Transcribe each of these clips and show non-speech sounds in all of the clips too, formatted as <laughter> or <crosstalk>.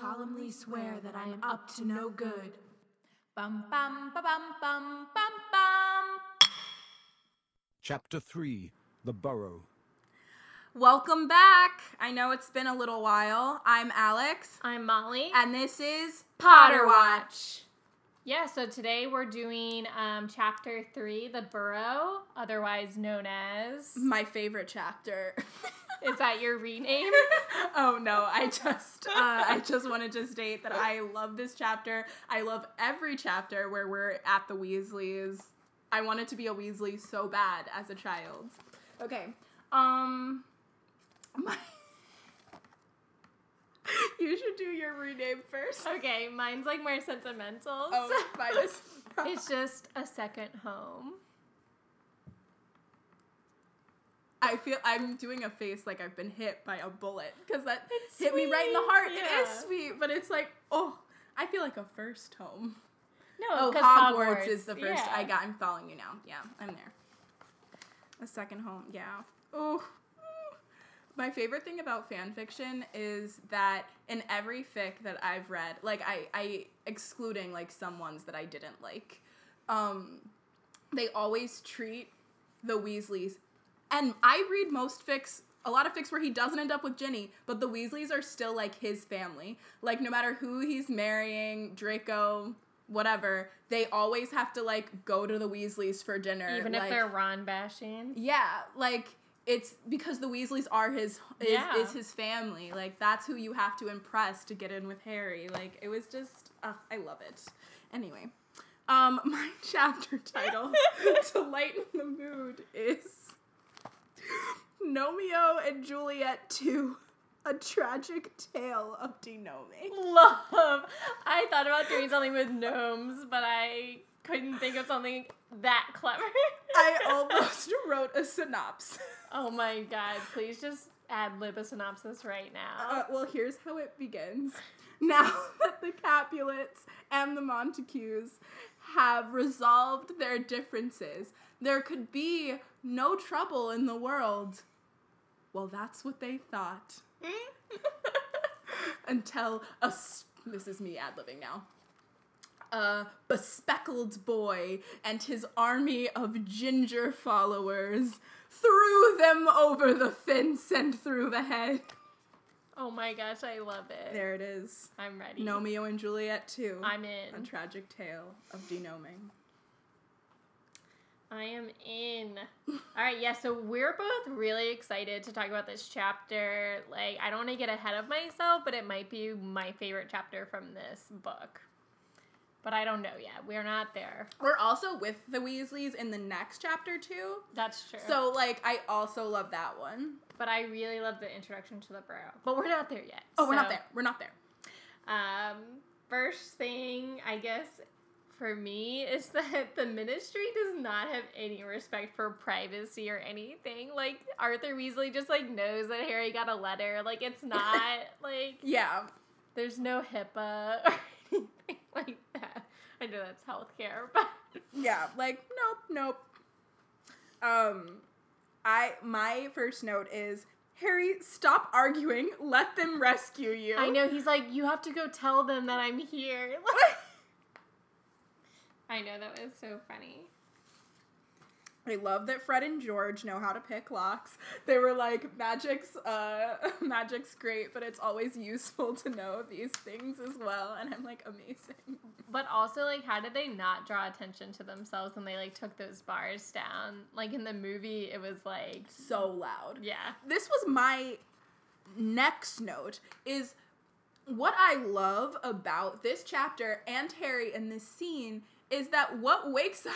solemnly swear that I am up to no good. Bum bum ba bum bum bum bum. Chapter 3 The Burrow. Welcome back. I know it's been a little while. I'm Alex, I'm Molly. and this is Potter Watch. Yeah, so today we're doing um, chapter three, The Burrow, otherwise known as. My favorite chapter. <laughs> Is that your rename? <laughs> oh no, I just uh, I just wanted to state that I love this chapter. I love every chapter where we're at the Weasleys. I wanted to be a Weasley so bad as a child. Okay. Um <laughs> my <laughs> You should do your rename first. okay, mine's like more sentimental. Oh, mine is <laughs> It's just a second home. I feel I'm doing a face like I've been hit by a bullet because that It's hit me right in the sweet, heart. It is sweet, but it's like, oh, I feel like a first home. No, Oh, 'cause Hogwarts, is the first. yeah. I got. I'm following you now. Yeah, I'm there. A second home. Yeah. Oh. My favorite thing about fan fiction is that in every fic that I've read, like I, I excluding like some ones that I didn't like, um, they always treat the Weasleys, and I read most fics, a lot of fics where he doesn't end up with Ginny, but the Weasleys are still like his family. Like no matter who he's marrying, Draco, whatever, they always have to like go to the Weasleys for dinner, Even if they're Ron bashing. yeah, like it's because the Weasleys are his is, Yeah. is his family. Like that's who you have to impress to get in with Harry. Like it was just uh, I love it. Anyway, um <laughs> my chapter title <laughs> to lighten the mood is Gnomeo and Juliet 2 A Tragic Tale of Denome. Love. I thought about doing something with gnomes, but I couldn't think of something that clever. I <laughs> almost wrote a synopsis. oh my god, please just ad lib a synopsis right now. Uh, well, here's how it begins. Now <laughs> that the Capulets and the Montagues have resolved their differences, there could be no trouble in the world. Well, that's what they thought. <laughs> Until a. s- This is me ad libbing now. A bespeckled boy and his army of ginger followers threw them over the fence and through the head. oh my gosh, I love it. There it is. I'm ready. Romeo and Juliet 2. I'm in. A tragic tale of denoming. I am in. All right, yeah, so we're both really excited to talk about this chapter. Like, I don't want to get ahead of myself, but it might be my favorite chapter from this book. But I don't know yet. We're not there. We're also with the Weasleys in the next chapter too. That's true. So like I also love that one. but I really love the introduction to the burrow. But we're not there yet. Oh, we're not there. We're not there. Um, first thing, I guess, for me is <laughs> that the ministry does not have any respect for privacy or anything. Like Arthur Weasley just like knows that Harry got a letter. Like it's <laughs> not like Yeah. there's no HIPAA <laughs> or anything like that. I know that's healthcare, <laughs> but Yeah. Like nope, nope. Um I my first note is Harry, stop arguing. Let them rescue you. I know he's like, you have to go tell them that I'm here. <laughs> <laughs> I know that was so funny. I love that Fred and George know how to pick locks. They were like, magic's uh <laughs> magic's great, but it's always useful to know these things as well. And I'm like, amazing. But also, like, how did they not draw attention to themselves when they like took those bars down? Like in the movie, it was like, So loud. yeah, This was my next note is what I love about this chapter and Harry in this scene is that what wakes <laughs> up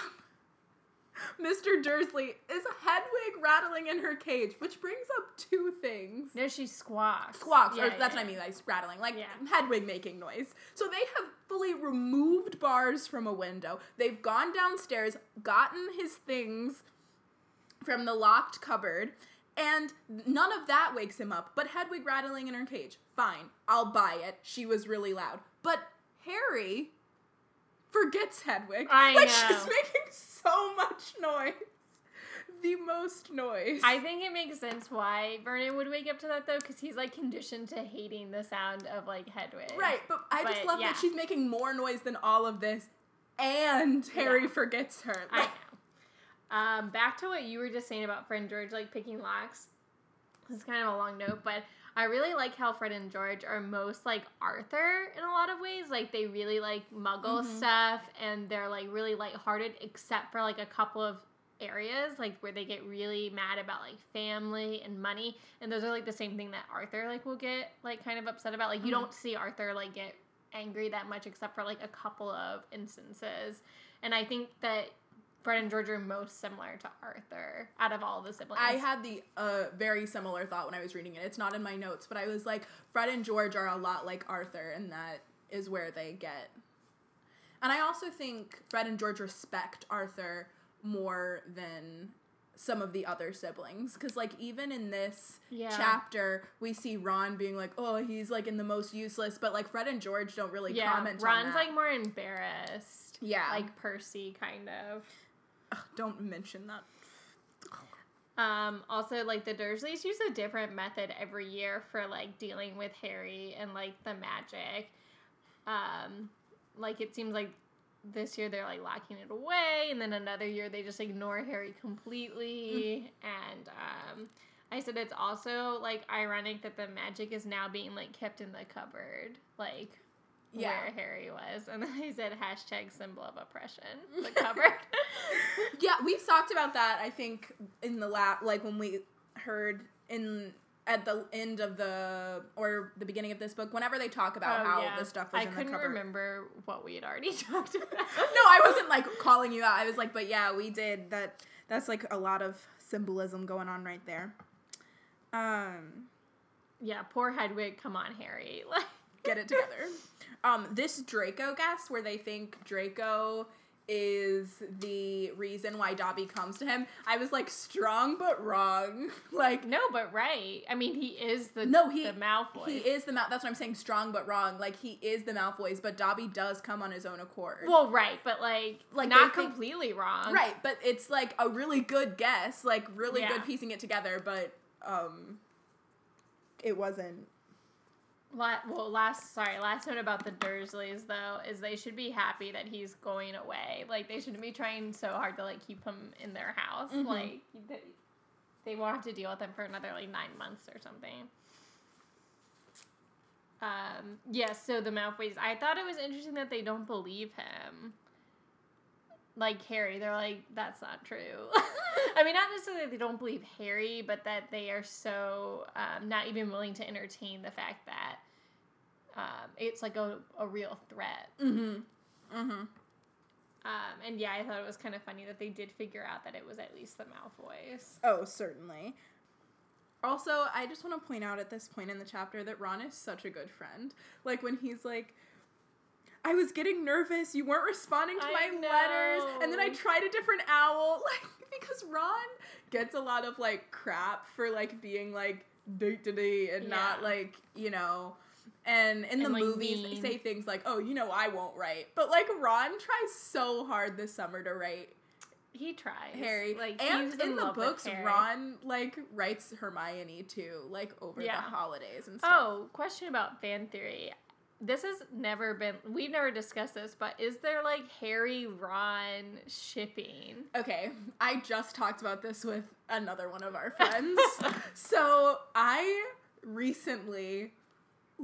Mr. Dursley is Hedwig rattling in her cage, which brings up two things. no, she squawks. Squawks, or Yeah, that's yeah. what I mean, like rattling, like. Hedwig making noise. So they have fully removed bars from a window. They've gone downstairs, gotten his things from the locked cupboard, and none of that wakes him up. But Hedwig rattling in her cage, fine, I'll buy it. She was really loud. But Harry forgets Hedwig. I <laughs> like know. she's making so much noise the most noise. I think it makes sense why Vernon would wake up to that though, because he's like conditioned to hating the sound of like Hedwig. right, but I just love yeah. that she's making more noise than all of this, and Harry Yeah. forgets her. I know. Um, back to what you were just saying about Fred and George like picking locks. This is kind of a long note, but I really like how Fred and George are most like Arthur in a lot of ways. Like they really like muggle Mhm. stuff and they're like really lighthearted except for like a couple of areas like where they get really mad about like family and money and those are like the same thing that Arthur like will get like kind of upset about. Like you Mhm. don't see Arthur like get angry that much except for like a couple of instances. And I think that Fred and George are most similar to Arthur out of all the siblings. I had the uh, very similar thought when I was reading it. It's not in my notes, but I was like, Fred and George are a lot like Arthur, and that is where they get. And I also think Fred and George respect Arthur more than some of the other siblings. Because, like, even in this Yeah. chapter, we see Ron being like, oh, he's like in the most useless, but like Fred and George don't really yeah, comment on Ron's like more embarrassed. Yeah. Like Percy kind of. Ugh, don't mention that. Um, also, like the Dursleys use a different method every year for like dealing with Harry and like the magic. Um, like it seems like this year they're like locking it away, and then another year they just ignore Harry completely. and um, I said it's also like ironic that the magic is now being like kept in the cupboard, like Yeah. where Harry was. And then I said hashtag symbol of oppression, <laughs> the cover. Yeah, we've talked about that. I think in the lap, like when we heard in at the end of the or the beginning of this book, whenever they talk about Oh, how yeah. this stuff was I in the cover, couldn't remember what we had already <laughs> talked about. No, I wasn't like calling you out. I was like, but yeah, we did that. That's like a lot of symbolism going on right there. Um, Yeah, poor Hedwig. Come on, Harry. <laughs> Like, get it together. Um, this Draco guess where they think Draco is the reason why Dobby comes to him. I was like strong but wrong. <laughs> Like no, but right. I mean, he is the No, he- the Malfoy. He is the Mal. That's what I'm saying. Strong but wrong. Like he is the Malfoy's, but Dobby does come on his own accord. Well, right, but like, Like, not they think- completely wrong. right, but it's like a really good guess. Like really Yeah. good piecing it together, but um, it wasn't. La- well, last sorry, last note about the Dursleys though is they should be happy that he's going away. Like they shouldn't be trying so hard to like keep him in their house. Mhm. Like they, they won't have to deal with him for another like nine months or something. Um. Yes. so the Malfoys. I thought it was interesting that they don't believe him. Like Harry, they're like, that's not true. <laughs> I mean, not necessarily that they don't believe Harry, but that they are so um, not even willing to entertain the fact that um, it's like a, a real threat. Mm-hmm. Mm-hmm. Um, and yeah, I thought it was kind of funny that they did figure out that it was at least the Malfoys. Oh, certainly. Also, I just want to point out at this point in the chapter that Ron is such a good friend. Like when he's like, I was getting nervous, you weren't responding to I my letters, and then I tried a different owl. <laughs> Like, because Ron gets a lot of like crap for like being like date to date and not like, you know. And in the And, like, movies, they mean. say things like, oh, you know, I won't write. But like, Ron tries so hard this summer to write He tries. Harry. Like and he's in the books, Ron like writes Hermione too, like over Yeah. the holidays and oh, stuff. Oh, question about fan theory. This has never been. We've never discussed this, but is there like Harry Ron shipping? Okay, I just talked about this with another one of our <laughs> friends. so I recently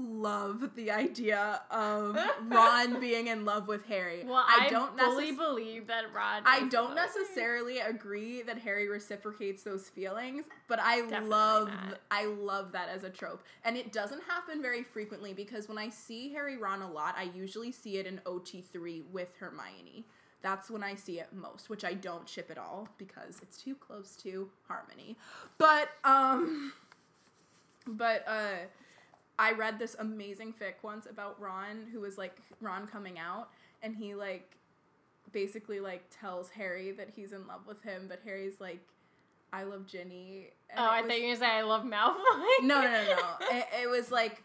love the idea of <laughs> Ron being in love with Harry. Well, I, don't fully necess- believe that Ron. I don't with Harry. necessarily agree that Harry reciprocates those feelings, but I Definitely love not. I love that as a trope. And it doesn't happen very frequently because when I see Harry Ron a lot, I usually see it in OT3 with Hermione. That's when I see it most, which I don't ship at all because it's too close to Harmony. But um but uh I read this amazing fic once about Ron who was like Ron coming out and he like basically like tells Harry that he's in love with him, but Harry's like, I love Ginny. And Oh, I was- thought you were gonna say I love Malfoy. No, no, no, no. <laughs> it, it was like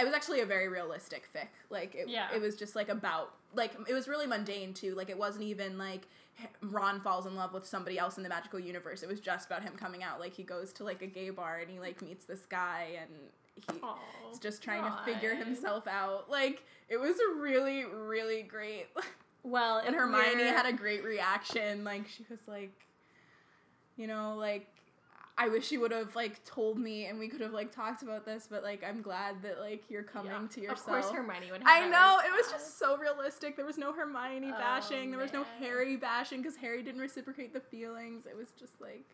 it was actually a very realistic fic. Like it, Yeah. it was just like about like it was really mundane too. Like it wasn't even like Ron falls in love with somebody else in the magical universe. It was just about him coming out. Like he goes to like a gay bar and he like meets this guy and he Aw, is just trying to figure himself out. Like it was really really great. <laughs> Well, and Hermione we're- had a great reaction. Like she was like, you know, like I wish you would have like told me and we could have like talked about this, but like I'm glad that like you're coming Yeah, to yourself. Of course, Hermione would. Have I know it was just so realistic. There was no Hermione Oh, bashing. There was no. Harry bashing because Harry didn't reciprocate the feelings. It was just like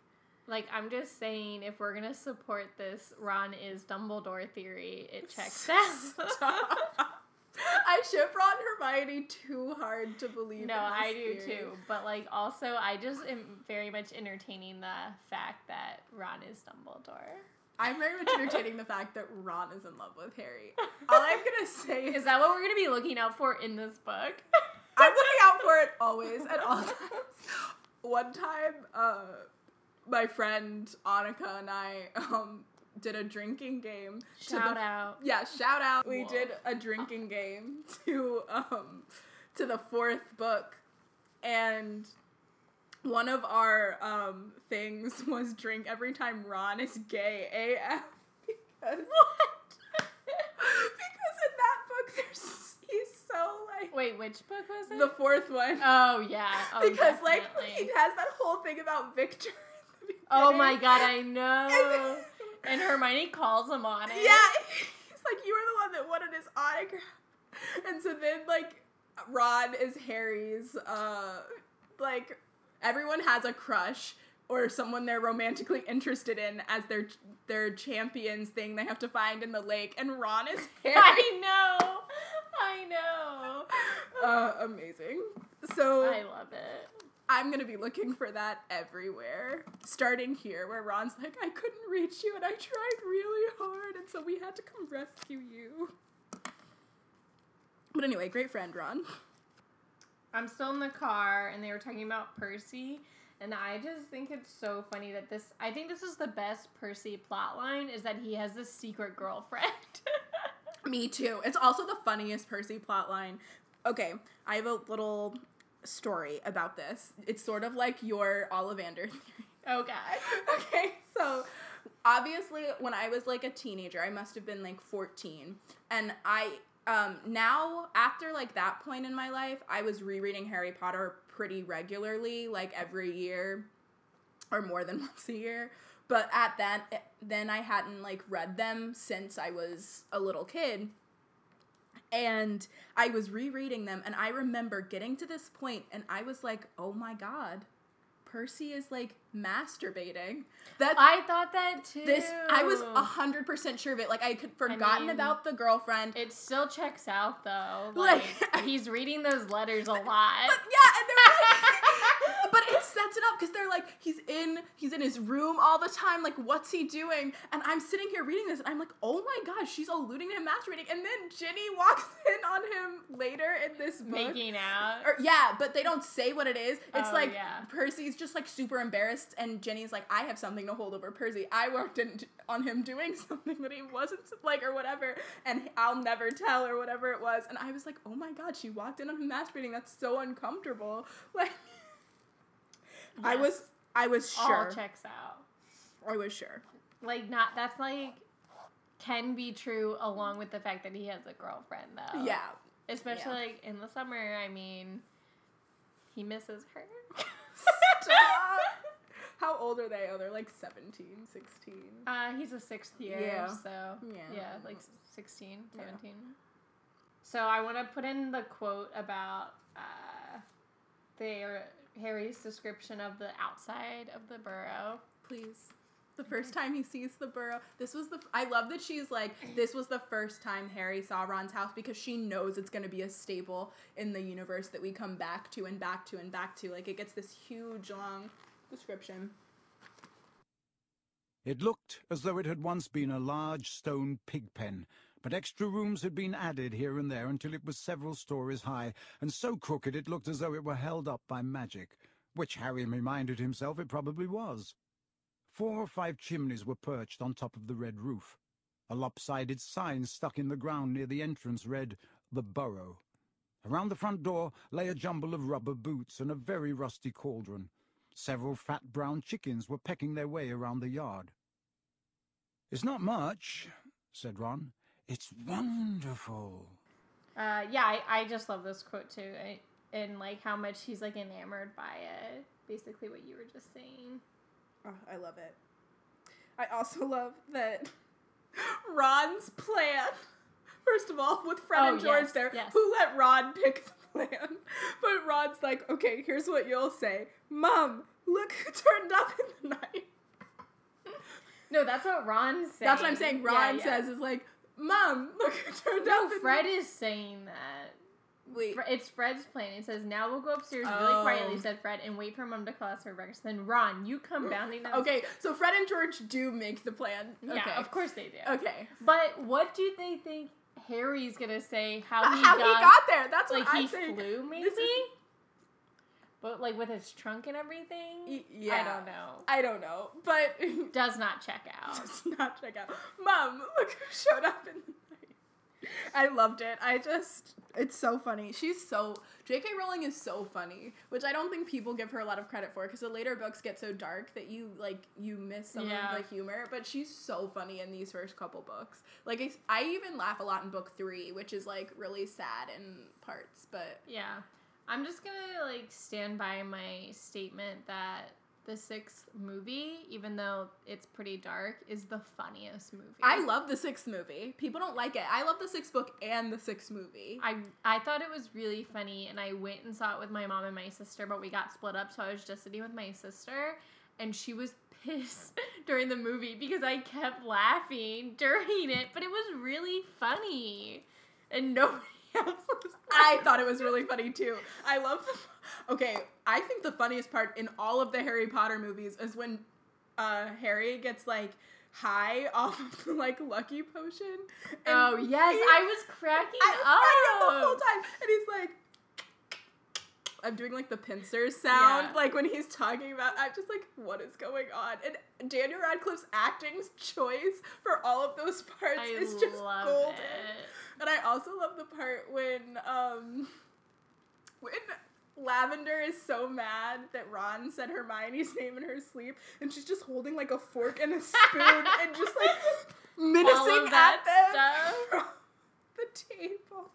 Like I'm just saying, if we're gonna support this Ron is Dumbledore theory, it checks <laughs> out. I ship Ron Hermione too hard to believe. no, I do theory. too. But like, also, I just am very much entertaining the fact that Ron is Dumbledore. I'm very much entertaining the fact that Ron is in love with Harry. <laughs> All I'm gonna say is Is that what we're gonna be looking out for in this book? I'm looking out for it always at all times. <laughs> One time, uh, my friend Annika and I um, did a drinking game. Shout the, out. Yeah, shout out. We Whoa. did a drinking game to um, to the fourth book, and one of our um, things was drink every time Ron is gay AF because <laughs> <laughs> because in that book there's he's so like Wait, which book was it? the fourth one oh yeah. Oh, <laughs> because like he has that whole thing about Viktor. Oh my <laughs> god, I know. and Hermione calls him on it. Yeah, he's like you were the one that wanted his autograph, and so then like Ron is Harry's. uh Like everyone has a crush or someone they're romantically interested in as their their champions thing they have to find in the lake, and Ron is <laughs> Harry. I know. I know. uh, amazing. So I love it. I'm gonna be looking for that everywhere. Starting here, where Ron's like, I couldn't reach you and I tried really hard, and so we had to come rescue you. But anyway, great friend, Ron. I'm still in the car and they were talking about Percy. And I just think it's so funny that this I think this is the best Percy plotline is that he has this secret girlfriend. <laughs> Me too. It's also the funniest Percy plotline. Okay, I have a little story about this. It's sort of like your Ollivander <laughs> theory. okay. <laughs> okay, so obviously when I was like a teenager, I must have been like 14. And I um now after like that point in my life, I was rereading Harry Potter pretty regularly, like every year or more than <laughs> once a year. But at that then I hadn't like read them since I was a little kid. And I was rereading them and I remember getting to this point and I was like, "Oh my god. Percy is like masturbating." That I thought that too. this I was a hundred percent sure of it. Like I could forgotten mean, about the girlfriend. It still checks out though. Like- Like, he's reading those letters a <laughs> lot. but yeah, and they're like, <laughs> sets it up because they're like he's in he's in his room all the time. Like what's he doing? And I'm sitting here reading this, and I'm like, oh my gosh, she's alluding to him masturbating. And then Ginny <laughs> walks in on him later in this book. Making out. Or, yeah, but they don't say what it is. It's Oh, like yeah. Percy's just like super embarrassed, and Ginny's like, "I have something to hold over Percy. I worked in, <laughs> on him doing <laughs> something that he wasn't like, or whatever, and I'll never tell, or whatever it was." And I was like, "Oh my god, she walked in on him masturbating. That's so uncomfortable." Like, I was, I was sure. All checks out. I was sure. Like not that's like can be true along with the fact that he has a girlfriend though. Yeah. Especially Yeah. like in the summer, I mean he misses her. <laughs> Stop. <laughs> How old are they? Oh, they're like 17, 16. Uh, he's a sixth year, Yeah. so Yeah. yeah, like 16, Yeah. 17. So I want to put in the quote about uh, their Harry's description of the outside of the burrow. please. The first time he sees the burrow, this was the. I love that she's like, this was the first time Harry saw Ron's house because she knows it's going to be a staple in the universe that we come back to and back to and back to. Like, it gets this huge, long description. It looked as though it had once been a large stone pig pen, but extra rooms had been added here and there until it was several stories high, and so crooked it looked as though it were held up by magic, which Harry reminded himself it probably was. Four or five chimneys were perched on top of the red roof. A lopsided sign stuck in the ground near the entrance read, The Burrow. Around the front door lay a jumble of rubber boots and a very rusty cauldron. Several fat brown chickens were pecking their way around the yard. It's not much, said Ron. It's wonderful. Uh, yeah, I, I just love this quote too, I, and like how much he's like enamored by it. Basically, what you were just saying. Oh, I love it. I also <laughs> love that Ron's plan. First of all, with Fred Oh, and George yes, there, yes. who let Ron <laughs> pick the plan. But Ron's like, okay, here's what you'll say. Mom, look who <laughs> turned up in the night. No, that's what Ron says. That's what I'm saying. Yeah, Ron yeah. says is like, Mom, <laughs> look who turned No, up in Fred is saying that. Wait. It's Fred's plan. He says, "Now we'll go upstairs really Oh. quietly," said Fred, "and wait for Mom to call us for breakfast." Then Ron, you come <laughs> bounding down. Okay, so Fred and George do make the plan. Yeah, of course they do. Okay. But what do they think Harry's gonna say? How uh, he How got? he got there? That's like what I'm saying. flew, maybe. But like with his trunk and everything. Y- yeah. I don't know. I don't know, but <laughs> Does not check out. does not check out. Mom, look who showed up in the night. I loved it. I just, it's so funny. She's so, J.K. Rowling is so funny, which I don't think people give her a lot of credit for because the later books get so dark that you, like, you miss some Yeah. of the humor, but she's so funny in these first couple books. Like, I, I even laugh a lot in book three, which is, like, really sad in parts, but Yeah. I'm just gonna like stand by my statement that the sixth movie, even though it's pretty dark, is the funniest movie. I love the sixth movie. People don't like it. I love the sixth book and the sixth movie. I I thought it was really funny, and I went and saw it with my mom and my sister, but we got split up, so I was just sitting with my sister, and she was <laughs> pissed during the movie because I kept laughing during it, but it was really funny, and <laughs> nobody. I thought it was really funny too. I love the. Okay, I think the funniest part in all of the Harry Potter movies is when uh, Harry gets like high <laughs> off of the like lucky potion. Oh yes, he- I was cracking I was cracking up the whole time, and he's like. I'm doing like the pincers sound, Yeah. like when he's talking about. I'm just like, what is going on? And Daniel Radcliffe's acting choice for all of those parts I is just golden. it. And I also love the part when um when Lavender is so mad that Ron said Hermione's name in her sleep, and she's just holding like a fork and a spoon and just like <laughs> menacing All of at that them <laughs> stuff. from the table.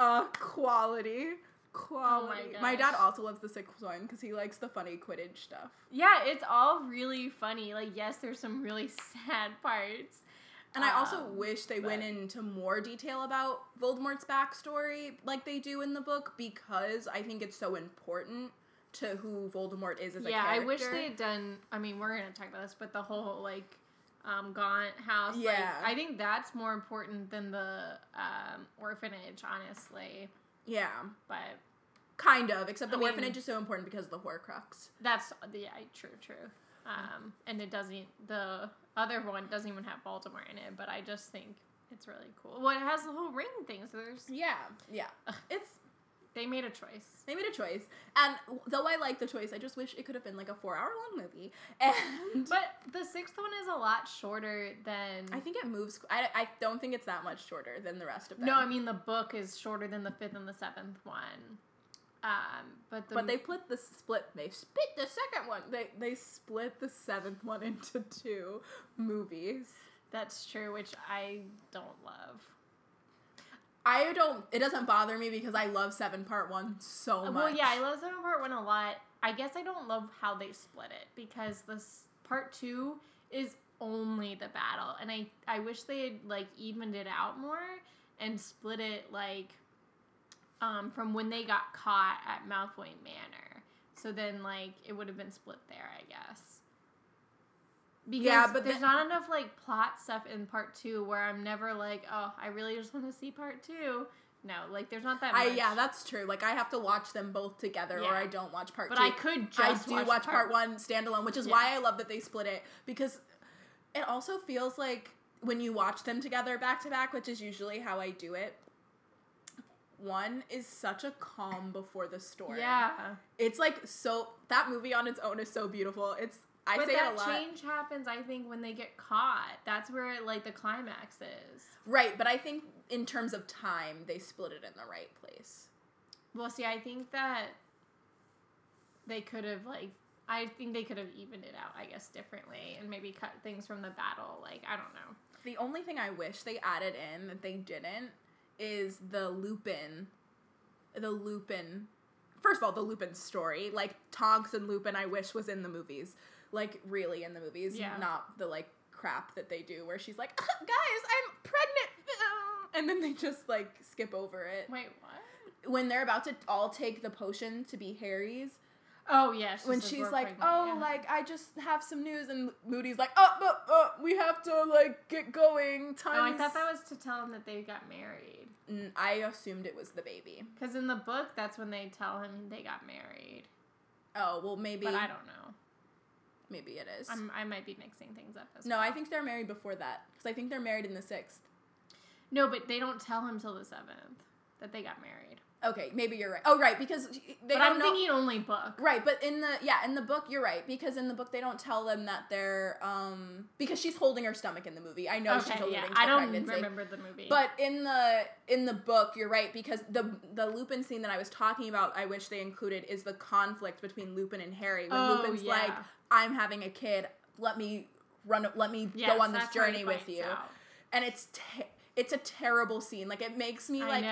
Uh, quality, quality. Oh my my dad also loves the sixth one because he likes the funny Quidditch stuff. Yeah, it's all really funny. Like, yes, there's some really <laughs> sad parts. And I also Um, wish they went into more detail about Voldemort's backstory like they do in the book because I think it's so important to who Voldemort is as a yeah, I wish they had done. I mean, we're gonna talk about this, but the whole like um, Gaunt house. like, Yeah. I think that's more important than the um, orphanage, honestly. Yeah, But kind of. Except the I mean- orphanage is so important because of the Horcrux. that's yeah, true, true. Um, and it doesn't. The other one doesn't even have Voldemort in it, but I just think it's really cool. Well, it has the whole ring thing, so there's Yeah, yeah. It's they made a choice. they made a choice, and though I like the choice, I just wish it could have been like a four-hour-long movie. And <laughs> But the sixth one is a lot shorter than. I think it moves. I, I don't think it's that much shorter than the rest of them. No, I mean the book is shorter than the fifth and the seventh one. Um, but the But they split the split. They split the second one. They they split the seventh one into <laughs> two movies. that's true, which I don't love. I don't. It doesn't bother me because I love Seven Part One so much. Uh, Well, yeah, I love Seven Part One a lot. I guess I don't love how they split it because this part two is only the battle, and I I wish they had like evened it out more and split it like um from when they got caught at Malfoy Manor. So then like it would have been split there, I guess. Because Yeah, but there's then- not enough like plot stuff in part two where I'm never like, oh, I really just want to see part two. No, like there's not that much. I yeah, that's true. Like I have to watch them both together, or I don't watch Part But Two. I could I do watch, watch, part, one standalone, which is Yeah. why I love that they split it because it also feels like when you watch them together back to back, which is usually how I do it. One is such a calm before the storm. Yeah. It's like so that movie on its own is so beautiful. It's I but say that it a lot. change happens, I think, when they get caught. That's where like the climax is. Right, but I think in terms of time, they split it in the right place. Well, see, I think that they could have like. I think they could have evened it out, I guess, differently, and maybe cut things from the battle. Like I don't know. The only thing I wish they added in that they didn't is the Lupin, the Lupin. First of all, the Lupin story, like Tonks and Lupin, I wish was in the movies, like really in the movies, Yeah. not the like crap that they do where she's like, <laughs> guys, I'm pregnant, <laughs> and then they just like skip over it Wait, what? when they're about to all take the potion to be Harry's. Oh yeah, she when she's like, pregnant, "Oh, yeah. like I just have some news," and Moody's like, "Oh, oh, oh we have to like get going." Time. Oh, I thought that was to tell him that they got married. I assumed it was the baby. Because in the book, that's when they tell him they got married. Oh well, maybe. But I don't know. Maybe it is. I'm, I might be mixing things up as no, well. I think they're married before that because I think they're married in the sixth. No, but they don't tell him till the seventh that they got married. Okay, maybe you're right. Oh, right, because they but don't I'm know. thinking only book. Right, but in the yeah, in the book you're right because in the book they don't tell them that they're um because she's holding her stomach in the movie. I know she's okay, alluding yeah. to I don't pregnancy. remember the movie. But in the in the book, you're right because the the Lupin scene that I was talking about, I wish they included is the conflict between Lupin and Harry. When Oh, Lupin's yeah. like, "I'm having a kid. Let me run. Let me Yes, go on this that's where he journey with you." out. And it's it's a terrible scene. Like it makes me like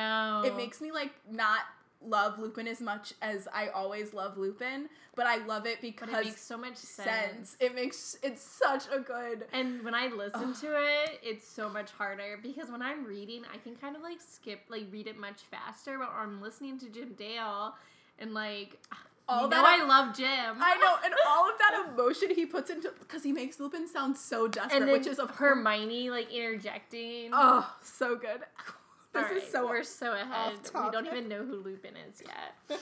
it makes me like not love Lupin as much as I always love Lupin, but I love it because But it makes so much sense. sense. It makes it's such a good. And when I listen to it, it's so much harder because when I'm reading, I can kind of like skip, like read it much faster. But when I'm listening to Jim Dale, and like, All you that know I- I love Jim. I know, and <laughs> all of that emotion he puts into because he makes Lupin sound so desperate, which is of Hermione like interjecting. Oh, so good. <laughs> This is so we're so ahead. We don't even know who Lupin is yet.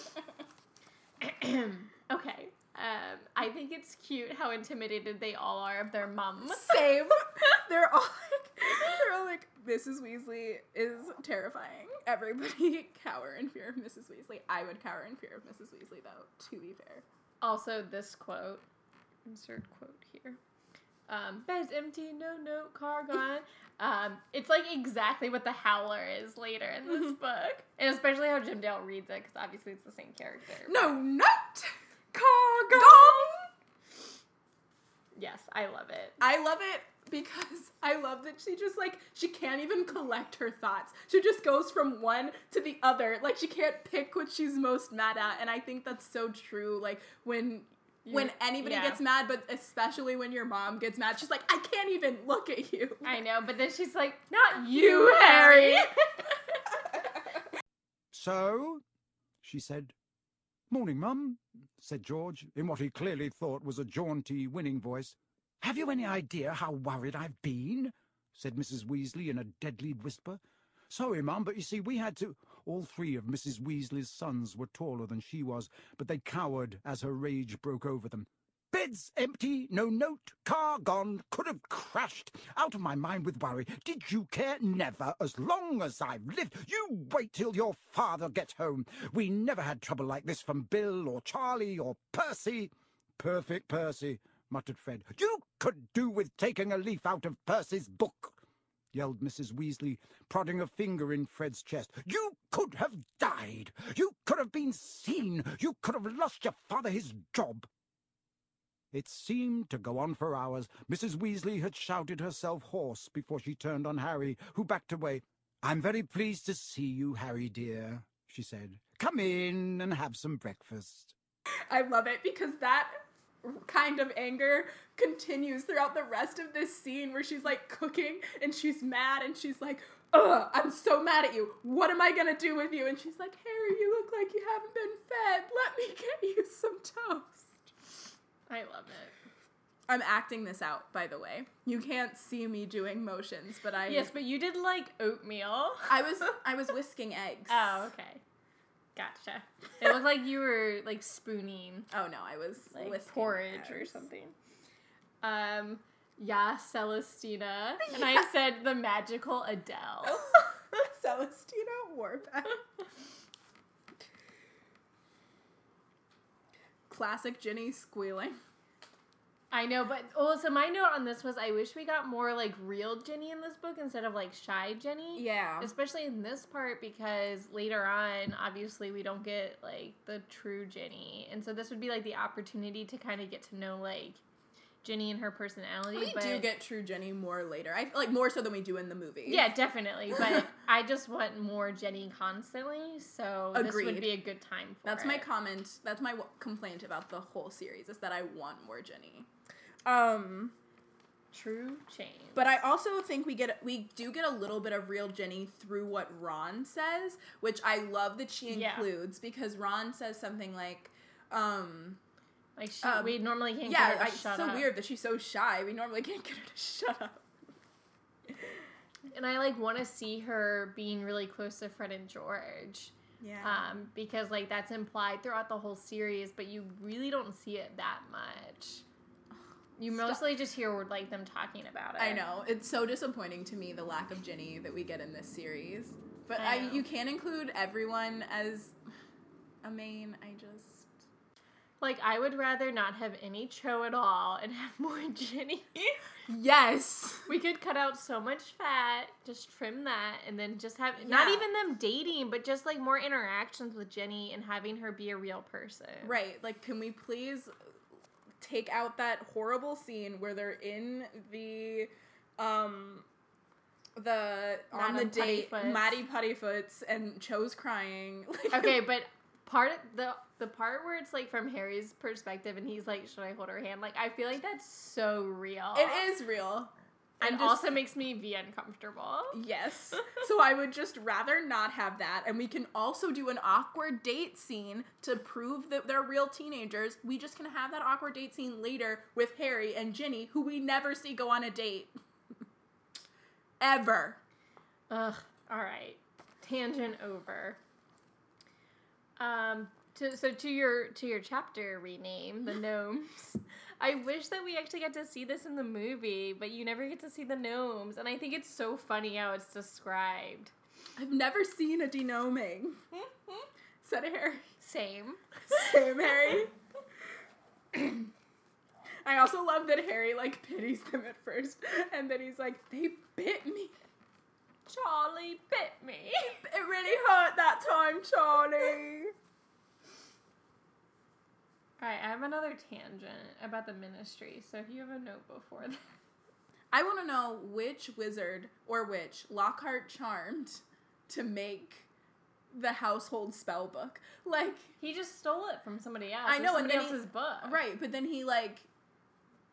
<laughs> <clears throat> okay. Um, I think it's cute how intimidated they all are of their mom. same. <laughs> They're all like, they're all like, Mrs. Weasley is terrifying. Everybody <laughs> cower in fear of Mrs. Weasley. I would cower in fear of Mrs. Weasley, though. To be fair. Also, this quote, insert quote here. Um, bed's empty, no note, car gone. <laughs> um, it's like exactly what the Howler is later in this book, and especially how Jim Dale reads it, because obviously it's the same character. No note. Car Yes, I love it. I love it because <laughs> I love that she just like she can't even collect her thoughts. She just goes from one to the other. Like she can't pick what she's most mad at, and I think that's so true. Like when when anybody yeah. gets mad, but especially when your mom gets mad, she's like, I can't even look at you. I know, but then she's like, "Not you, Harry." <laughs> So, she said. Morning, Mum, said George, in what he clearly thought was a jaunty, winning voice. Have you any idea how worried I've been? said Mrs. Weasley in a deadly whisper. Sorry, Mum, but you see, we had to. All three of Mrs. Weasley's sons were taller than she was, but they cowered as her rage broke over them. Bed's empty, no note, car gone, could have crashed. Out of my mind with worry. Did you care? Never. As long as I've lived. You wait till your father gets home. We never had trouble like this from Bill or Charlie or Percy. Perfect Percy, muttered Fred. You could do with taking a leaf out of Percy's book, yelled Mrs. Weasley, prodding a finger in Fred's chest. You could have died. You could have been seen. You could have lost your father his job. It seemed to go on for hours. Mrs. Weasley had shouted herself hoarse before she turned on Harry, who backed away. I'm very pleased to see you, Harry dear, she said. Come in and have some breakfast. I love it because that kind of anger continues throughout the rest of this scene where she's like cooking and she's mad and she's like, Ugh, I'm so mad at you. What am I gonna do with you? And she's like, Harry, you look like you haven't been fed. Let me get you some toast. I love it. I'm acting this out, by the way. You can't see me doing motions, but I Yes, but you did like oatmeal. I was <laughs> I was whisking eggs. Oh, okay. Gotcha. It looked like you were like spooning Oh no, I was like whisking porridge or something. Um, yeah, Celestina. <laughs> And I said the magical Adele. <laughs> Celestina Warbeck. Classic Ginny squealing. I know, but oh, so my note on this was I wish we got more like real Ginny in this book instead of like shy Ginny. Yeah. Especially in this part because later on, obviously, we don't get like the true Ginny. And so this would be like the opportunity to kind of get to know like Ginny and her personality. We but do get true Ginny more later. I like more so than we do in the movie. Yeah, definitely. But <laughs> I just want more Ginny constantly. So this would be a good time for That's my comment. That's my w- complaint about the whole series is that I want more Ginny. Um, true change. but I also think we get we do get a little bit of real Ginny through what Ron says, which I love that she Yeah. includes because Ron says something like, um, like she, um, we normally can't yeah, get her I, to it's shut so up. weird that she's so shy. We normally can't get her to <laughs> shut up. And I like want to see her being really close to Fred and George. Yeah. um, because like that's implied throughout the whole series, but you really don't see it that much. You Stop. mostly just hear like them talking about it. I know it's so disappointing to me the lack of Ginny that we get in this series. But I I, you can't include everyone as a main. I just Like I would rather not have any Cho at all and <laughs> have more Ginny. yes. we could cut out so much fat, just trim that, and then just have not even them dating, but just like more interactions with Ginny and having her be a real person. Right. Like, can we please take out that horrible scene where they're in the um the on the Madame date Puddifoots. Maddie Puddifoots and Cho's crying. <laughs> Like, Okay, but part of the the part where it's like from Harry's perspective and he's like, "Should I hold her hand?" Like I feel like that's so real. it is real. and just- also makes me be uncomfortable. Yes. <laughs> so I would just rather not have that. And we can also do an awkward date scene to prove that they're real teenagers. We just can have that awkward date scene later with Harry and Ginny, who we never see go on a date. <laughs> Ever. Ugh. All right. Tangent over. Um. To, so to your to your chapter rename the <laughs> gnomes. I wish that we actually got to see this in the movie, but you never get to see the gnomes, and I think it's so funny how it's described. I've never seen a denoming. Said Harry. Same. Same Harry. <laughs> I also love that Harry like pities them at first, and then he's like, "They bit me. Charlie bit me. It really hurt that time, Charlie." <laughs> All right, I have another tangent about the ministry. So if you have a note before that, I want to know which wizard or witch Lockhart charmed to make the household spell book. Like, he just stole it from somebody else. I know, and then he- else's book. right, but then he like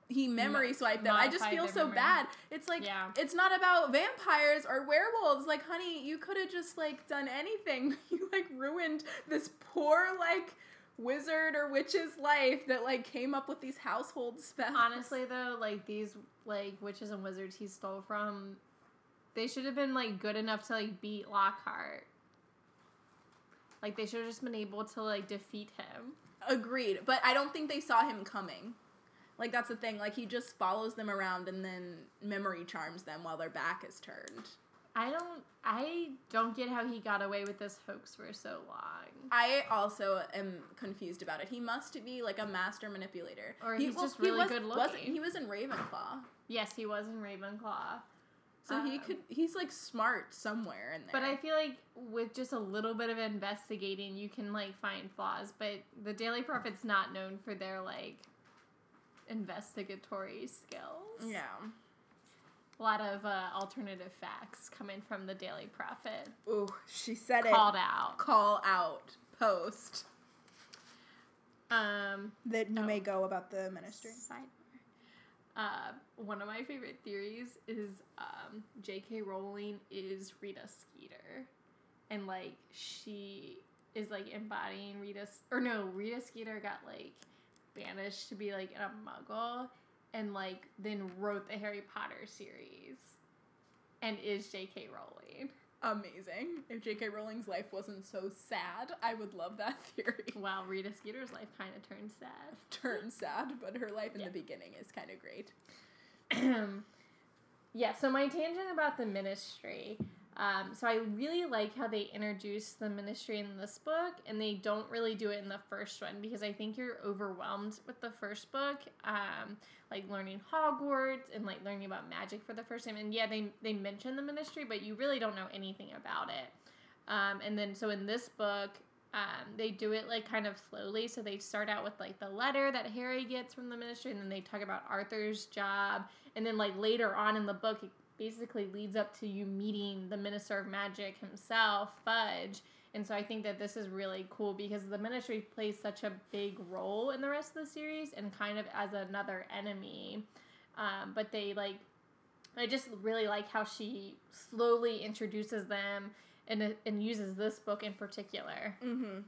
he memory swiped them. I just feel so memory. bad. It's like Yeah. it's not about vampires or werewolves. Like, honey, you could have just like done anything. <laughs> You like ruined this poor like wizard or witch's life that like came up with these household spells. Honestly, though, like these like witches and wizards he stole from, they should have been like good enough to like beat Lockhart. Like they should have just been able to like defeat him. Agreed, but I don't think they saw him coming. Like that's the thing. Like he just follows them around and then memory charms them while their back is turned. I don't. I don't get how he got away with this hoax for so long. I also am confused about it. He must be like a master manipulator, Or he, he's just he really was, good looking. He was in Ravenclaw, Yes, he was in Ravenclaw. so he Um, could. He's like smart somewhere in there. But I feel like with just a little bit of investigating, you can like find flaws. But the Daily Prophet's not known for their like investigatory skills. yeah. A lot of uh, alternative facts coming from the Daily Prophet. Ooh, she said Called it. Called out. Call out post Um, that you Oh. may go about the ministry. sidebar. Uh, one of my favorite theories is um, J.K. Rowling is Rita Skeeter, and like she is like embodying Rita, or no, Rita Skeeter got like banished to be like in a Muggle, and like then wrote the Harry Potter series, and is J.K. Rowling. Amazing. If J.K. Rowling's life wasn't so sad, I would love that <laughs> theory. Wow, Rita Skeeter's life kind of turned sad. Turn sad, but her life in Yeah. the beginning is kind of great. <clears throat> yeah, so my tangent about the ministry. Um, so I really like how they introduce the ministry in this book, and they don't really do it in the first one because I think you're overwhelmed with the first book, um, like learning Hogwarts and like learning about magic for the first time. And yeah, they they mention the ministry, but you really don't know anything about it. Um, and then so in this book, um, they do it like kind of slowly. So they start out with like the letter that Harry gets from the ministry, and then they talk about Arthur's job, and then like later on in the book, basically leads up to you meeting the Minister of Magic himself, Fudge. And so I think that this is really cool because the Ministry plays such a big role in the rest of the series and kind of as another enemy. Um, but they like, I just really like how she slowly introduces them and and uses this book in particular. Mm-hmm.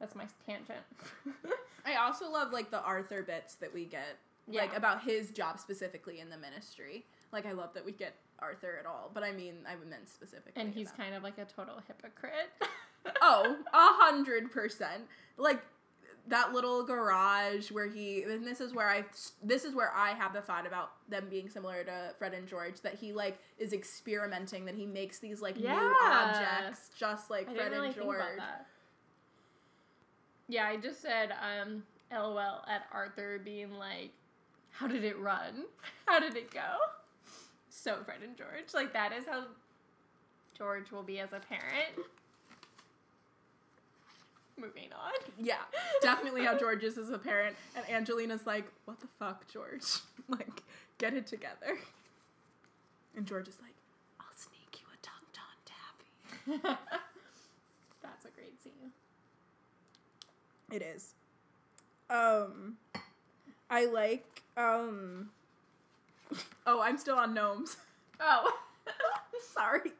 That's my tangent. <laughs> I also love like the Arthur bits that we get, like about his job specifically in the ministry. Like I love that we get Arthur at all, but I mean I meant specifically. and he's about- kind of like a total hypocrite. <laughs> oh <laughs> a hundred percent like that little garage where he and this is where I this is where I have the thought about them being similar to Fred and George that he like is experimenting that he makes these like new objects just like I Fred really and think George. about that. Yeah, I just said um LOL at Arthur being like, How did it run? <laughs> How did it go? So Fred and George. Like that is how George will be as a parent. Moving on. Yeah, definitely how George is as a parent, and Angelina's like, "What the fuck, George? <laughs> like, get it together." And George is like, "I'll sneak you a tongue tappy." <laughs> That's a great scene. It is. Um, I like. Um. Oh, I'm still on gnomes. <laughs> Oh. <laughs> Sorry.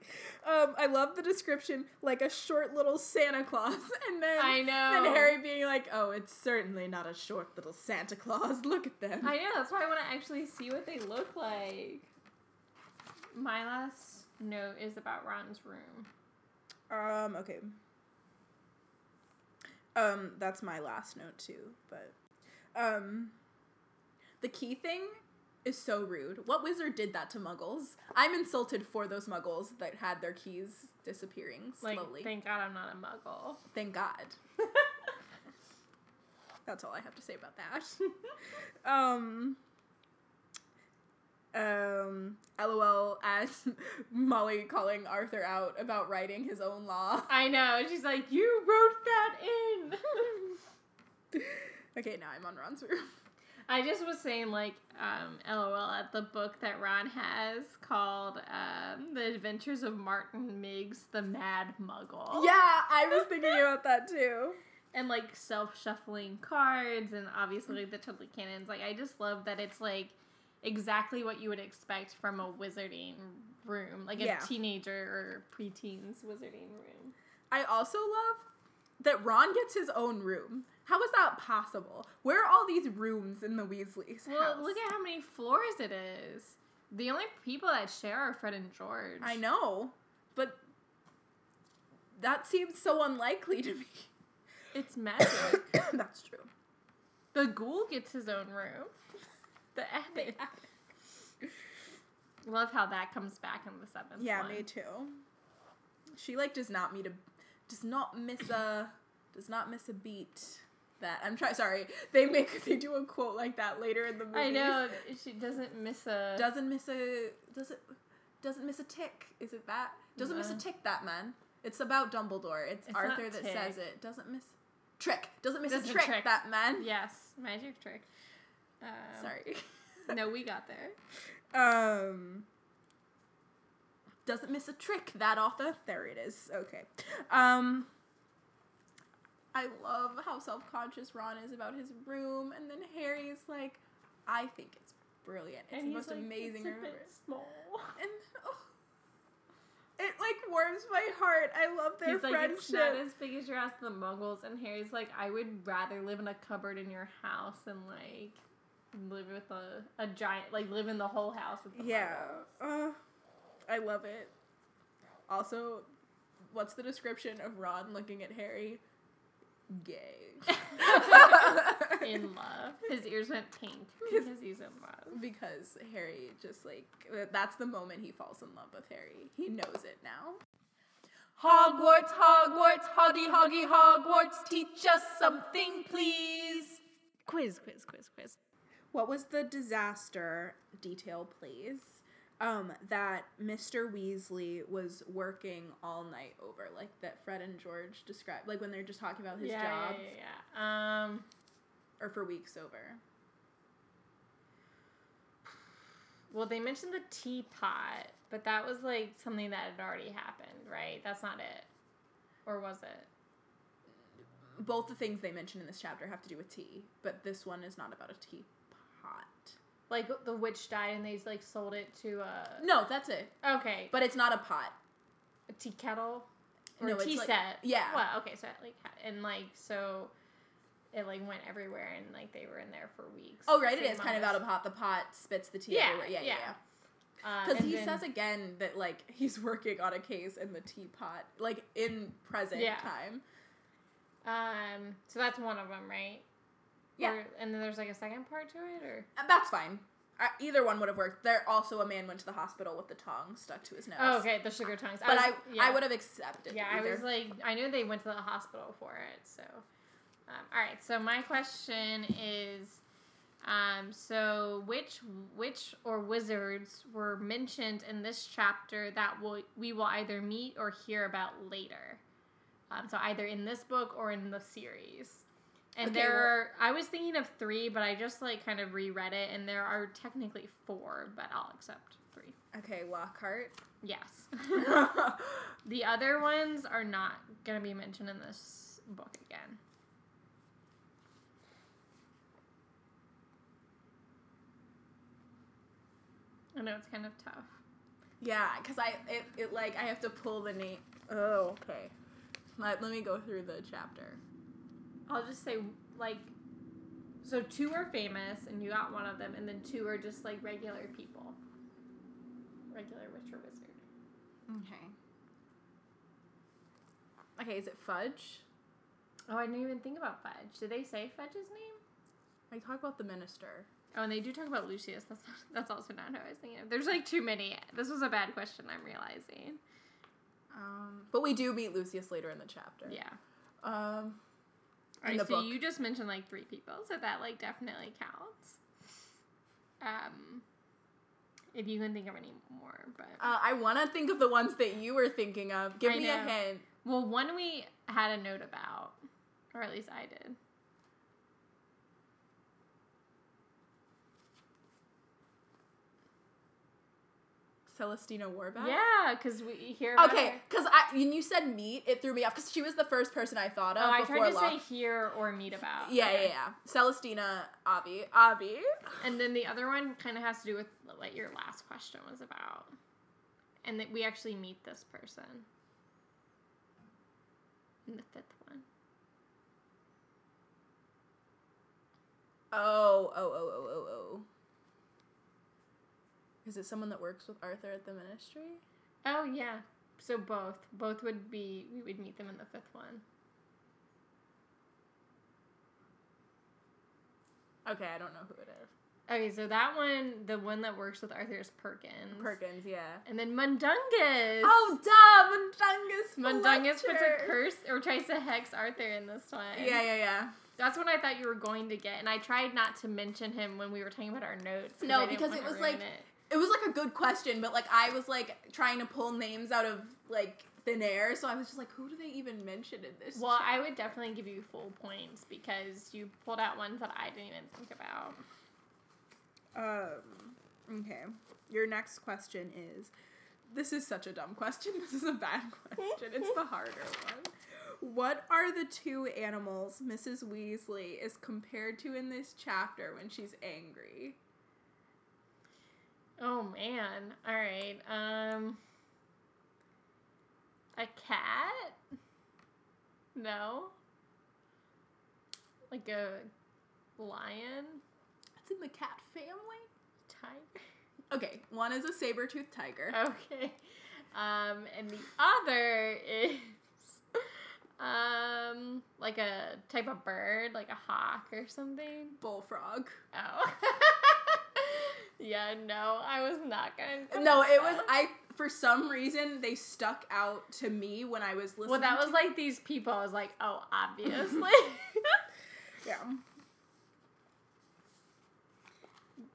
Um, I love the description, like a short little Santa Claus, <laughs> and then I know. then Harry being like, "Oh, it's certainly not a short little Santa Claus. Look at them." I know, that's why I want to actually see what they look like. My last note is about Ron's room. Um, okay. Um, that's my last note too, but um the key thing is so rude. What wizard did that to muggles? I'm insulted for those muggles that had their keys disappearing Like, slowly. thank God I'm not a muggle. Thank God. <laughs> That's all I have to say about that. <laughs> um um LOL at <laughs> Molly calling Arthur out about writing his own law. I know. She's like, you wrote that in. Okay, now I'm on Ron's room. I just was saying, like, um, LOL at the book that Ron has called um, The Adventures of Martin Miggs, the Mad Muggle. Yeah, I was <laughs> thinking about that too. And, like, self shuffling cards and obviously the Chudley Cannons. Like, I just love that it's, like, exactly what you would expect from a wizarding room. Like, a Yeah. teenager or preteens wizarding room. I also love that Ron gets his own room. How is that possible? Where are all these rooms in the Weasleys' Well, house? look at how many floors it is. The only people that share are Fred and George. I know, but that seems so unlikely to me. It's magic. <coughs> That's true. the ghoul gets his own room. <laughs> The attic. Love how that comes back in the seventh Yeah, one. me too. She like does not meet a does not miss a does not miss a beat. That I'm trying. Sorry, they make <laughs> they do a quote like that later in the movie. I know she doesn't miss a. Doesn't miss a does it doesn't miss a tick. Is it that? Doesn't miss a tick. That man. It's about Dumbledore. It's, It's Arthur that tick. says it. Doesn't miss trick. Doesn't miss Doesn't a trick, trick. That man. yes, magic trick. Um, Sorry. <laughs> no, we got there. Um doesn't miss a trick that Arthur. There it is. Okay. Um I love how self-conscious Ron is about his room and then Harry's like I think it's brilliant. It's and the most like, amazing it's a room small. <laughs> And oh, it like warms my heart. I love their He's like, it's not as big as your house, the Muggles, and Harry's like, I would rather live in a cupboard in your house than like live with a, a giant, like live in the whole house with the yeah. Uh, I love it. Also, what's the description of Ron looking at Harry? Gay. <laughs> in <laughs> love. His ears went pink because he's in love. because Harry just like that's the moment he falls in love with Harry. He knows it now. Hogwarts, Hogwarts, Hoggy, Hoggy, Hogwarts, teach us something, please. Quiz, quiz, quiz, quiz. What was the disaster detail, please? Um, that Mr. Weasley was working all night over, like that Fred and George described, like when they're just talking about his yeah, job, yeah, yeah, yeah. Um, or for weeks over. well, they mentioned the teapot, but that was like something that had already happened, right? That's not it, or was it? Both the things they mentioned in this chapter have to do with tea, but this one is not about a teapot. Like the witch died and they like sold it to a. No, that's it. Okay, But it's not a pot. a tea kettle or No, tea like- set. yeah. Well, okay, so like and like so, it like went everywhere and like they were in there for weeks. Oh, right, it is kind of out of pot. The pot spits the tea Yeah, everywhere. Yeah, yeah, yeah. Uh, Because and he then- says again that like he's <laughs> working on a case in the teapot, like in present Yeah. time. Um, so that's one of them, right? Yeah. Or- and then there's like a second part to it, or Uh, That's fine. Uh, either one would have worked. There also a man went to the hospital with the tongue stuck to his nose. oh, okay, the sugar tongues. But I, was- I, yeah. would have accepted. Yeah, either. I was like, I knew they went to the hospital for it. So, um, all right. So my question is, um, so which witch or wizards were mentioned in this chapter that will we will either meet or hear about later? Um, so either in this book or in the series. And Okay, there well- are, I was thinking of three, but I just like kind of reread it, and there are technically four, but I'll accept three. okay. Lockhart. Yes. <laughs> <laughs> The other ones are not going to be mentioned in this book again. I know it's kind of tough. yeah, because I it, it like I have to pull the name. Oh, okay. Let, let me go through the chapter. I'll just say, like, so two are famous, and you got one of them, and then two are just like regular people. Regular witch or wizard. Okay. Okay, is it Fudge? Oh, I didn't even think about Fudge. Did they say Fudge's name? I talk about the minister. Oh, and they do talk about Lucius. That's that's also not who I was thinking of. There's like too many. This was a bad question. I'm realizing. Um, but we do meet Lucius later in the chapter. Yeah. Um, right. So book. you just mentioned like three people, so that like definitely counts. Um, if you can think of any more, but uh, I want to think of the ones that you were thinking of. Give I me a hint. well, one we had a note about, or at least I did. Celestina Warbeck. Yeah, because we hear. About Okay, because I when you said meet, it threw me off because she was the first person I thought of Oh, I tried to Locke. say hear or meet about. yeah, Okay. yeah, yeah. Celestina, Avi, Avi. And then the other one kind of has to do with what your last question was about. And that we actually meet this person. In the fifth one. Oh, oh, oh, oh, oh, oh. Is it someone that works with Arthur at the ministry? Oh yeah. So both. Both would be we would meet them in the fifth one. Okay, I don't know who it is. Okay, so that one, the one that works with Arthur is Perkins. Perkins, yeah. And then Mundungus. Oh, duh, Mundungus. Mundungus puts a curse or tries to hex Arthur in this one. Yeah, yeah, yeah. That's what I thought you were going to get, and I tried not to mention him when we were talking about our notes. No, because it was like- it. It was like a good question, but like I was like trying to pull names out of like thin air, so I was just like, who do they even mention in this? Well, chat? I would definitely give you full points because you pulled out ones that I didn't even think about. Um. Okay. Your next question is. This is such a dumb question. <laughs> This is a bad question. It's the harder one. What are the two animals Mrs. Weasley is compared to in this chapter when she's angry? Oh man! All right. Um, a cat? No. Like a lion? It's in the cat family. Tiger? Okay, one is a saber-toothed tiger. Okay. Um, and the other is um like a type of bird, like a hawk or something? Bullfrog. Oh. <laughs> yeah, no, I was not gonna. No, it was. I for some reason they stuck out to me when I was listening. Well, that was to- like these people. I was like, oh, obviously. <laughs> <laughs> yeah.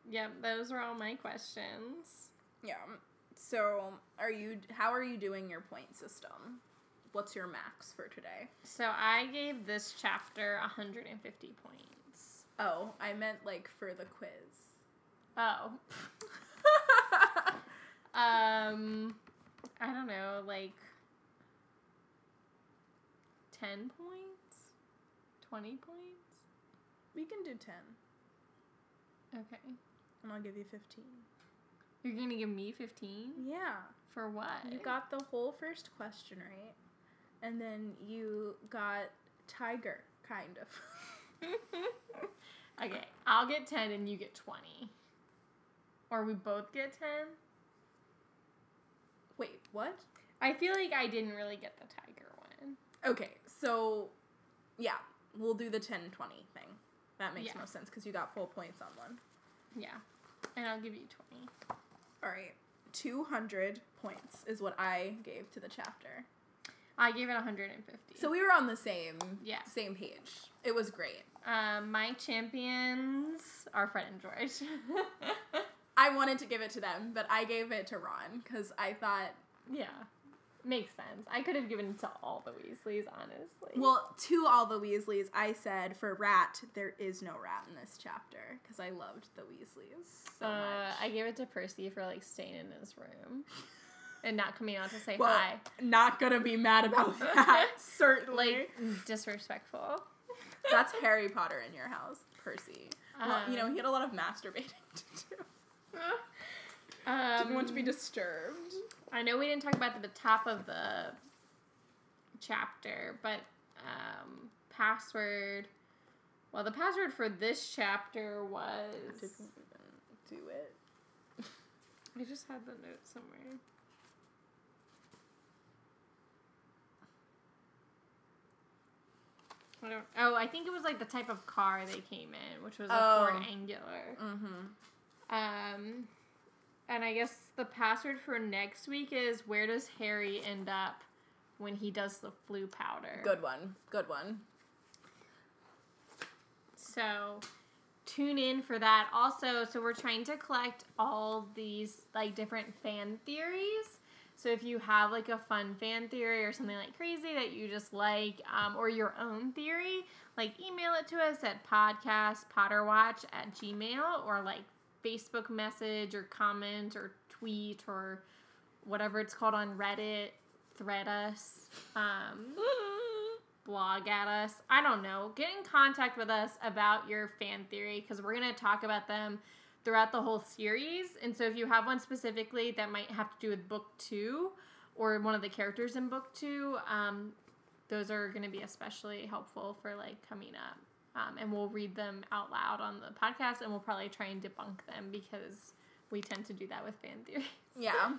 yep, those were all my questions. Yeah. So, are you how are you doing your point system? What's your max for today? So I gave this chapter 150 points. Oh, I meant like for the quiz. Oh. <laughs> Um, I don't know, like 10 points? 20 points? we can do 10 Okay. and I'll give you 15. You're going to give me 15? Yeah. For what? You got the whole first question right. And then you got tiger kind of. <laughs> okay, I'll get 10 and you get 20. Or we both get 10? Wait, what? I feel like I didn't really get the tiger one. Okay, so yeah, we'll do the 10 20 thing. That makes Yeah. no sense because you got full points on one. Yeah. And I'll give you 20. All right, 200 points is what I gave to the chapter. I gave it 150. So we were on the same Yeah. same page. It was great. Um, my champions are Fred and George. <laughs> I wanted to give it to them, but I gave it to Ron because I thought, yeah, makes sense. I could have given it to all the Weasleys, honestly. well, to all the Weasleys, I said for Rat, there is no rat in this chapter because I loved the Weasleys so uh, much. I gave it to Percy for like staying in his room and not coming out to say well, hi. not gonna be mad about <laughs> that. Certainly, Like disrespectful. that's Harry Potter in your house, Percy. Well, you know, Um, he had a lot of masturbating. <laughs> Um, Didn't want to be disturbed. I know we didn't talk about the top of the chapter, but um, password. Well, the password for this chapter was. Didn't even do it. I just had the note somewhere. I don't. Oh, I think it was like the type of car they came in, which was a Oh. Ford Anglia. Mm-hmm. Um, and I guess the password for next week is where does Harry end up when he does the Floo powder? Good one. Good one. So tune in for that. Also, so we're trying to collect all these like different fan theories. So if you have like a fun fan theory or something like crazy that you just like, um, or your own theory, like email it to us at podcast potterwatch at gmail or like Facebook message or comment or tweet or whatever it's called on Reddit. Thread us. Um, <laughs> blog at us. I don't know. Get in contact with us about your fan theory because we're going to talk about them throughout the whole series. And so if you have one specifically that might have to do with book two or one of the characters in book two, um, those are going to be especially helpful for like coming up. Um, and we'll read them out loud on the podcast and we'll probably try and debunk them because we tend to do that with fan theories. <laughs> Yeah.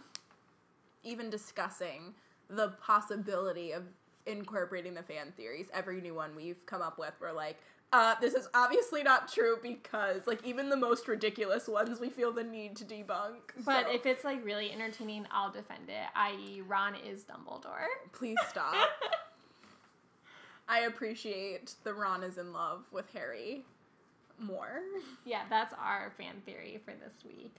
Even discussing the possibility of incorporating the fan theories. Every new one we've come up with, we're like, uh, this is obviously not true because, like, even the most ridiculous ones, we feel the need to debunk. But so if it's like really entertaining, I'll defend it, i.e., Ron is Dumbledore. please stop. <laughs> I appreciate the Ron is in love with Harry more. yeah, that's our fan theory for this week.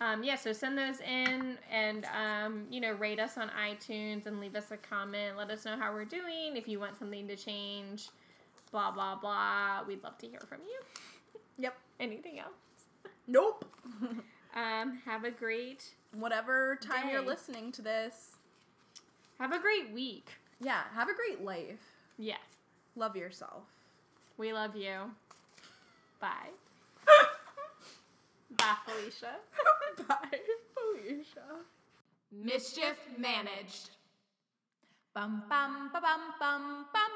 Um, yeah, so send those in and, um, you know, rate us on iTunes and leave us a comment. Let us know how we're doing. If you want something to change, blah, blah, blah. We'd love to hear from you. Yep. <laughs> Anything else? Nope. <laughs> Um, have a great, Whatever time you're listening to this, have a great week. yeah, have a great life. Yeah, Love yourself. we love you. Bye. <laughs> Bye, Felicia. <laughs> Bye, Felicia. Mischief managed. Bum bum ba bum bum bum